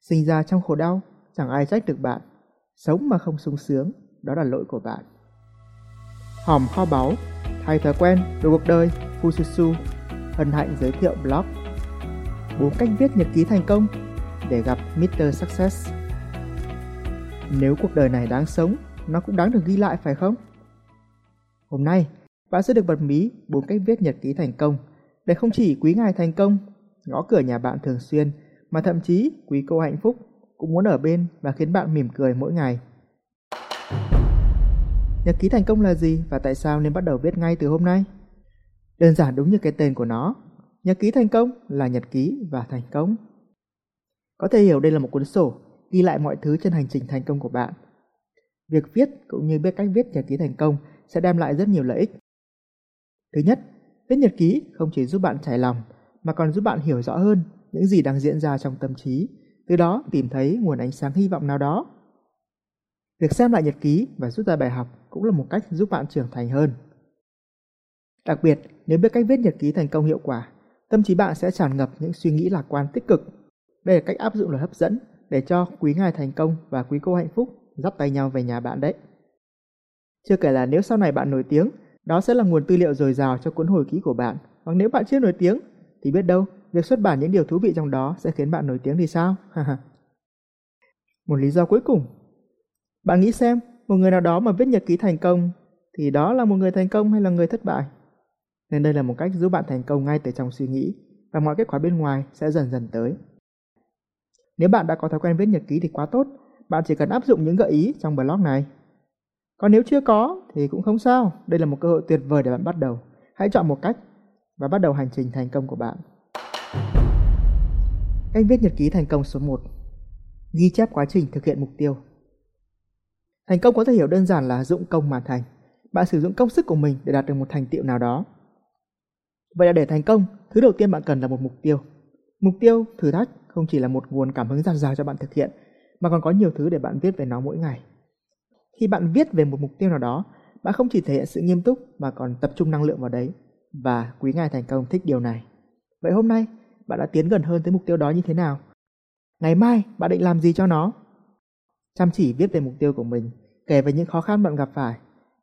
Sinh ra trong khổ đau, chẳng ai trách được bạn. Sống mà không sung sướng, đó là lỗi của bạn. Hòm kho báu, thay thói quen, đồ cuộc đời, Fususu, hân hạnh giới thiệu blog. Bốn cách viết nhật ký thành công để gặp Mr. Success. Nếu cuộc đời này đáng sống, nó cũng đáng được ghi lại phải không? Hôm nay, bạn sẽ được bật mí bốn cách viết nhật ký thành công để không chỉ quý ngài thành công, ngõ cửa nhà bạn thường xuyên, mà thậm chí quý cô hạnh phúc cũng muốn ở bên và khiến bạn mỉm cười mỗi ngày. Nhật ký thành công là gì và tại sao nên bắt đầu viết ngay từ hôm nay? Đơn giản đúng như cái tên của nó, nhật ký thành công là nhật ký và thành công. Có thể hiểu đây là một cuốn sổ ghi lại mọi thứ trên hành trình thành công của bạn. Việc viết cũng như biết cách viết nhật ký thành công sẽ đem lại rất nhiều lợi ích. Thứ nhất, viết nhật ký không chỉ giúp bạn trải lòng mà còn giúp bạn hiểu rõ hơn những gì đang diễn ra trong tâm trí, từ đó tìm thấy nguồn ánh sáng hy vọng nào đó. Việc xem lại nhật ký và rút ra bài học cũng là một cách giúp bạn trưởng thành hơn. Đặc biệt, nếu biết cách viết nhật ký thành công hiệu quả, tâm trí bạn sẽ tràn ngập những suy nghĩ lạc quan tích cực. Đây là cách áp dụng luật hấp dẫn để cho quý ngài thành công và quý cô hạnh phúc dắt tay nhau về nhà bạn đấy. Chưa kể là nếu sau này bạn nổi tiếng, đó sẽ là nguồn tư liệu dồi dào cho cuốn hồi ký của bạn. Hoặc nếu bạn chưa nổi tiếng, thì biết đâu, việc xuất bản những điều thú vị trong đó sẽ khiến bạn nổi tiếng thì sao? một lý do cuối cùng. Bạn nghĩ xem, một người nào đó mà viết nhật ký thành công, thì đó là một người thành công hay là người thất bại? Nên đây là một cách giúp bạn thành công ngay từ trong suy nghĩ, và mọi kết quả bên ngoài sẽ dần dần tới. Nếu bạn đã có thói quen viết nhật ký thì quá tốt, bạn chỉ cần áp dụng những gợi ý trong blog này. Còn nếu chưa có thì cũng không sao, đây là một cơ hội tuyệt vời để bạn bắt đầu. Hãy chọn một cách và bắt đầu hành trình thành công của bạn. Cách viết nhật ký thành công số 1 Ghi chép quá trình thực hiện mục tiêu Thành công có thể hiểu đơn giản là dụng công mà thành. Bạn sử dụng công sức của mình để đạt được một thành tựu nào đó. Vậy là để thành công, thứ đầu tiên bạn cần là một mục tiêu. Mục tiêu, thử thách không chỉ là một nguồn cảm hứng dạt dào cho bạn thực hiện, mà còn có nhiều thứ để bạn viết về nó mỗi ngày. Khi bạn viết về một mục tiêu nào đó, bạn không chỉ thể hiện sự nghiêm túc mà còn tập trung năng lượng vào đấy. Và quý ngài thành công thích điều này. Vậy hôm nay, bạn đã tiến gần hơn tới mục tiêu đó như thế nào? Ngày mai, bạn định làm gì cho nó? Chăm chỉ viết về mục tiêu của mình, kể về những khó khăn bạn gặp phải.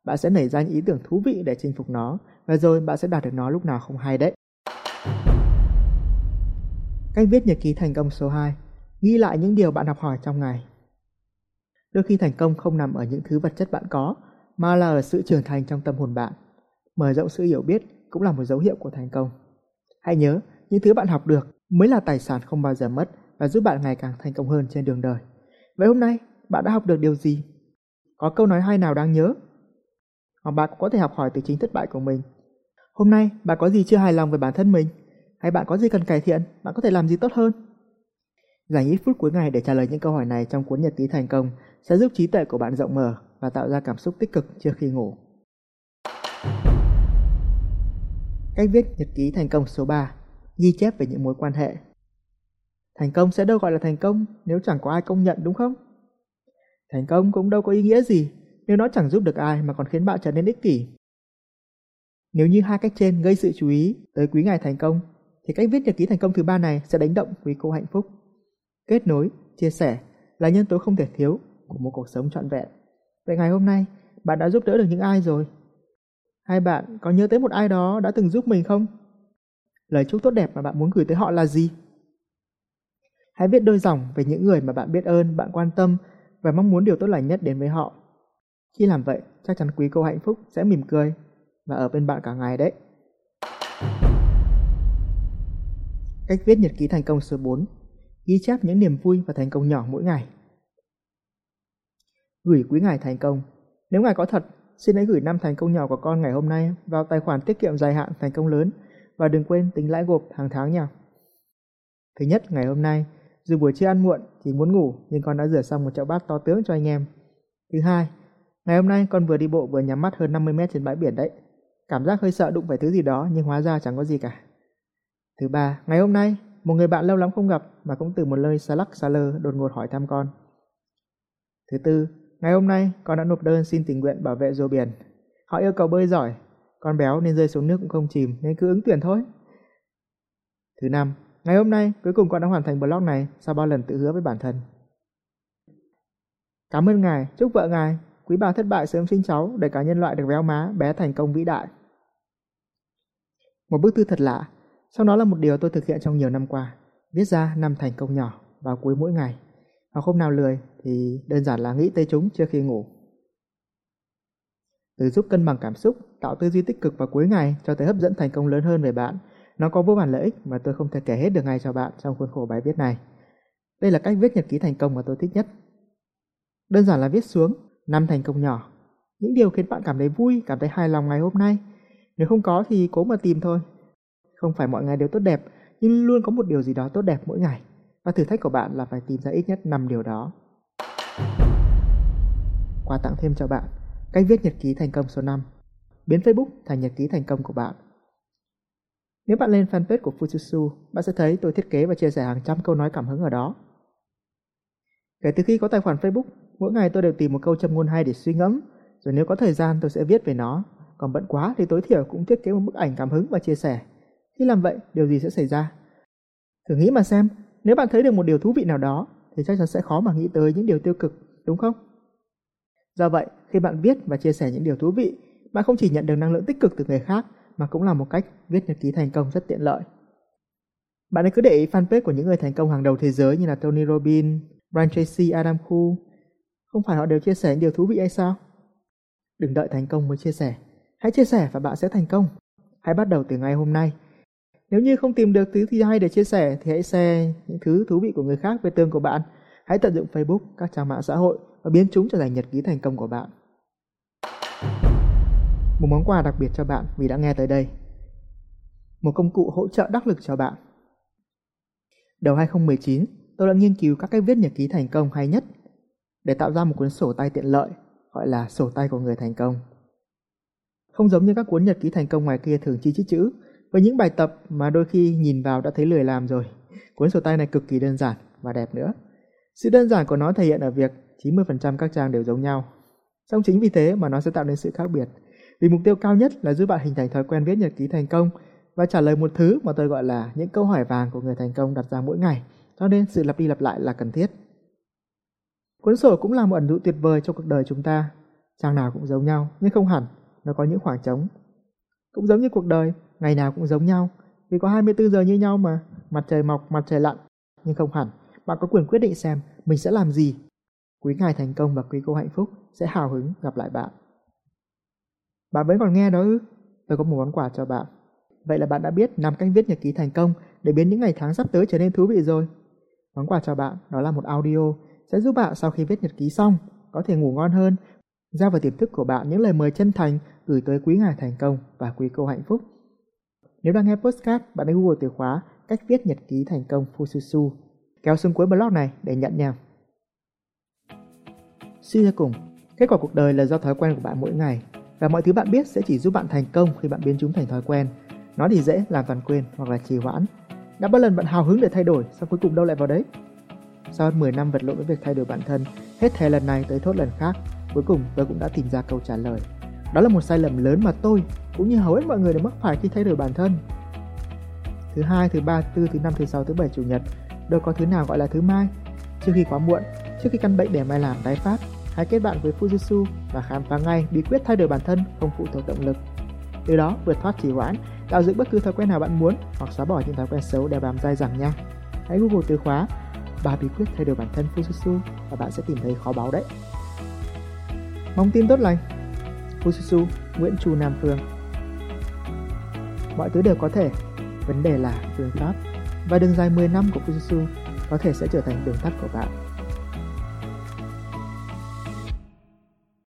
Bạn sẽ nảy ra những ý tưởng thú vị để chinh phục nó, và rồi bạn sẽ đạt được nó lúc nào không hay đấy. Cách viết nhật ký thành công số 2 Ghi lại những điều bạn học hỏi trong ngày Đôi khi thành công không nằm ở những thứ vật chất bạn có, mà là ở sự trưởng thành trong tâm hồn bạn. Mở rộng sự hiểu biết cũng là một dấu hiệu của thành công. Hãy nhớ, những thứ bạn học được mới là tài sản không bao giờ mất và giúp bạn ngày càng thành công hơn trên đường đời. Vậy hôm nay, bạn đã học được điều gì? Có câu nói hay nào đáng nhớ? Hoặc bạn cũng có thể học hỏi từ chính thất bại của mình. Hôm nay, bạn có gì chưa hài lòng về bản thân mình? Hay bạn có gì cần cải thiện? Bạn có thể làm gì tốt hơn? Dành ít phút cuối ngày để trả lời những câu hỏi này trong cuốn nhật ký thành công sẽ giúp trí tuệ của bạn rộng mở và tạo ra cảm xúc tích cực trước khi ngủ. Cách viết nhật ký thành công số 3 Ghi chép về những mối quan hệ Thành công sẽ đâu gọi là thành công nếu chẳng có ai công nhận đúng không? Thành công cũng đâu có ý nghĩa gì nếu nó chẳng giúp được ai mà còn khiến bạn trở nên ích kỷ. Nếu như hai cách trên gây sự chú ý tới quý ngài thành công, thì cách viết nhật ký thành công thứ ba này sẽ đánh động quý cô hạnh phúc. Kết nối, chia sẻ là nhân tố không thể thiếu của một cuộc sống trọn vẹn. Vậy ngày hôm nay, bạn đã giúp đỡ được những ai rồi? Hai bạn có nhớ tới một ai đó đã từng giúp mình không? Lời chúc tốt đẹp mà bạn muốn gửi tới họ là gì? Hãy viết đôi dòng về những người mà bạn biết ơn, bạn quan tâm và mong muốn điều tốt lành nhất đến với họ. Khi làm vậy, chắc chắn quý cô hạnh phúc sẽ mỉm cười và ở bên bạn cả ngày đấy. Cách viết nhật ký thành công số 4 Ghi chép những niềm vui và thành công nhỏ mỗi ngày Gửi quý ngài thành công Nếu ngài có thật, xin hãy gửi năm thành công nhỏ của con ngày hôm nay vào tài khoản tiết kiệm dài hạn thành công lớn và đừng quên tính lãi gộp hàng tháng nha. Thứ nhất, ngày hôm nay, dù buổi trưa ăn muộn chỉ muốn ngủ nhưng con đã rửa xong một chậu bát to tướng cho anh em. Thứ hai, ngày hôm nay con vừa đi bộ vừa nhắm mắt hơn 50 mét trên bãi biển đấy. Cảm giác hơi sợ đụng phải thứ gì đó nhưng hóa ra chẳng có gì cả. Thứ ba, ngày hôm nay, một người bạn lâu lắm không gặp mà cũng từ một lời xa lắc xa lơ đột ngột hỏi thăm con. Thứ tư, ngày hôm nay con đã nộp đơn xin tình nguyện bảo vệ rùa biển. Họ yêu cầu bơi giỏi, con béo nên rơi xuống nước cũng không chìm nên cứ ứng tuyển thôi. Thứ năm, Ngày hôm nay, cuối cùng con đã hoàn thành blog này sau bao lần tự hứa với bản thân. Cảm ơn ngài, chúc vợ ngài, quý bà thất bại sớm sinh cháu để cả nhân loại được véo má, bé thành công vĩ đại. Một bức thư thật lạ, sau đó là một điều tôi thực hiện trong nhiều năm qua, viết ra năm thành công nhỏ vào cuối mỗi ngày. Hoặc hôm nào lười thì đơn giản là nghĩ tới chúng trước khi ngủ. Từ giúp cân bằng cảm xúc, tạo tư duy tích cực vào cuối ngày cho tới hấp dẫn thành công lớn hơn về bạn. Nó có vô vàn lợi ích mà tôi không thể kể hết được ngay cho bạn trong khuôn khổ bài viết này. Đây là cách viết nhật ký thành công mà tôi thích nhất. Đơn giản là viết xuống năm thành công nhỏ, những điều khiến bạn cảm thấy vui, cảm thấy hài lòng ngày hôm nay. Nếu không có thì cố mà tìm thôi. Không phải mọi ngày đều tốt đẹp, nhưng luôn có một điều gì đó tốt đẹp mỗi ngày. Và thử thách của bạn là phải tìm ra ít nhất 5 điều đó. Quà tặng thêm cho bạn Cách viết nhật ký thành công số 5 Biến Facebook thành nhật ký thành công của bạn Nếu bạn lên fanpage của Fujitsu, bạn sẽ thấy tôi thiết kế và chia sẻ hàng trăm câu nói cảm hứng ở đó. Kể từ khi có tài khoản Facebook, mỗi ngày tôi đều tìm một câu châm ngôn hay để suy ngẫm, rồi nếu có thời gian tôi sẽ viết về nó, còn bận quá thì tối thiểu cũng thiết kế một bức ảnh cảm hứng và chia sẻ. Khi làm vậy, điều gì sẽ xảy ra? Thử nghĩ mà xem, nếu bạn thấy được một điều thú vị nào đó, thì chắc chắn sẽ khó mà nghĩ tới những điều tiêu cực, đúng không? Do vậy, khi bạn viết và chia sẻ những điều thú vị, bạn không chỉ nhận được năng lượng tích cực từ người khác mà cũng là một cách viết nhật ký thành công rất tiện lợi. Bạn hãy cứ để ý fanpage của những người thành công hàng đầu thế giới như là Tony Robbins, Brian Tracy, Adam Khu. Không phải họ đều chia sẻ những điều thú vị hay sao? Đừng đợi thành công mới chia sẻ. Hãy chia sẻ và bạn sẽ thành công. Hãy bắt đầu từ ngày hôm nay. Nếu như không tìm được thứ gì hay để chia sẻ thì hãy share những thứ thú vị của người khác về tương của bạn. Hãy tận dụng Facebook, các trang mạng xã hội và biến chúng trở thành nhật ký thành công của bạn. Một món quà đặc biệt cho bạn vì đã nghe tới đây. Một công cụ hỗ trợ đắc lực cho bạn. Đầu 2019, tôi đã nghiên cứu các cách viết nhật ký thành công hay nhất để tạo ra một cuốn sổ tay tiện lợi gọi là sổ tay của người thành công. Không giống như các cuốn nhật ký thành công ngoài kia thường chi chít chữ, với những bài tập mà đôi khi nhìn vào đã thấy lười làm rồi. Cuốn sổ tay này cực kỳ đơn giản và đẹp nữa. Sự đơn giản của nó thể hiện ở việc 90% các trang đều giống nhau. Song chính vì thế mà nó sẽ tạo nên sự khác biệt. Vì mục tiêu cao nhất là giúp bạn hình thành thói quen viết nhật ký thành công và trả lời một thứ mà tôi gọi là những câu hỏi vàng của người thành công đặt ra mỗi ngày. Cho nên sự lặp đi lặp lại là cần thiết. Cuốn sổ cũng là một ẩn dụ tuyệt vời cho cuộc đời chúng ta. Trang nào cũng giống nhau, nhưng không hẳn, nó có những khoảng trống. Cũng giống như cuộc đời, ngày nào cũng giống nhau, vì có 24 giờ như nhau mà, mặt trời mọc, mặt trời lặn, nhưng không hẳn. Bạn có quyền quyết định xem mình sẽ làm gì Quý ngài thành công và quý cô hạnh phúc sẽ hào hứng gặp lại bạn. Bạn vẫn còn nghe đó ư? Tôi có một món quà cho bạn. Vậy là bạn đã biết 5 cách viết nhật ký thành công để biến những ngày tháng sắp tới trở nên thú vị rồi. Món quà cho bạn đó là một audio sẽ giúp bạn sau khi viết nhật ký xong có thể ngủ ngon hơn, giao vào tiềm thức của bạn những lời mời chân thành gửi tới quý ngài thành công và quý cô hạnh phúc. Nếu đang nghe postcard, bạn hãy Google từ khóa cách viết nhật ký thành công Fususu kéo xuống cuối blog này để nhận nha. Suy ra cùng, kết quả cuộc đời là do thói quen của bạn mỗi ngày và mọi thứ bạn biết sẽ chỉ giúp bạn thành công khi bạn biến chúng thành thói quen. Nó thì dễ làm toàn quên hoặc là trì hoãn. Đã bao lần bạn hào hứng để thay đổi, sau cuối cùng đâu lại vào đấy? Sau hơn 10 năm vật lộn với việc thay đổi bản thân, hết thề lần này tới thốt lần khác, cuối cùng tôi cũng đã tìm ra câu trả lời. Đó là một sai lầm lớn mà tôi, cũng như hầu hết mọi người đều mắc phải khi thay đổi bản thân. Thứ hai, thứ ba, thứ tư, thứ năm, thứ sáu, thứ bảy, chủ nhật, đâu có thứ nào gọi là thứ mai. Trước khi quá muộn, trước khi căn bệnh để mai làm tái phát, hãy kết bạn với Fujitsu và khám phá ngay bí quyết thay đổi bản thân không phụ thuộc động lực. Từ đó vượt thoát trì hoãn, tạo dựng bất cứ thói quen nào bạn muốn hoặc xóa bỏ những thói quen xấu đeo bám dai dẳng nha. Hãy Google từ khóa ba bí quyết thay đổi bản thân Fujitsu và bạn sẽ tìm thấy khó báo đấy. Mong tin tốt lành. Fujitsu Nguyễn Chu Nam Phương Mọi thứ đều có thể, vấn đề là phương pháp. Và đường dài 10 năm của Fujitsu có thể sẽ trở thành đường tắt của bạn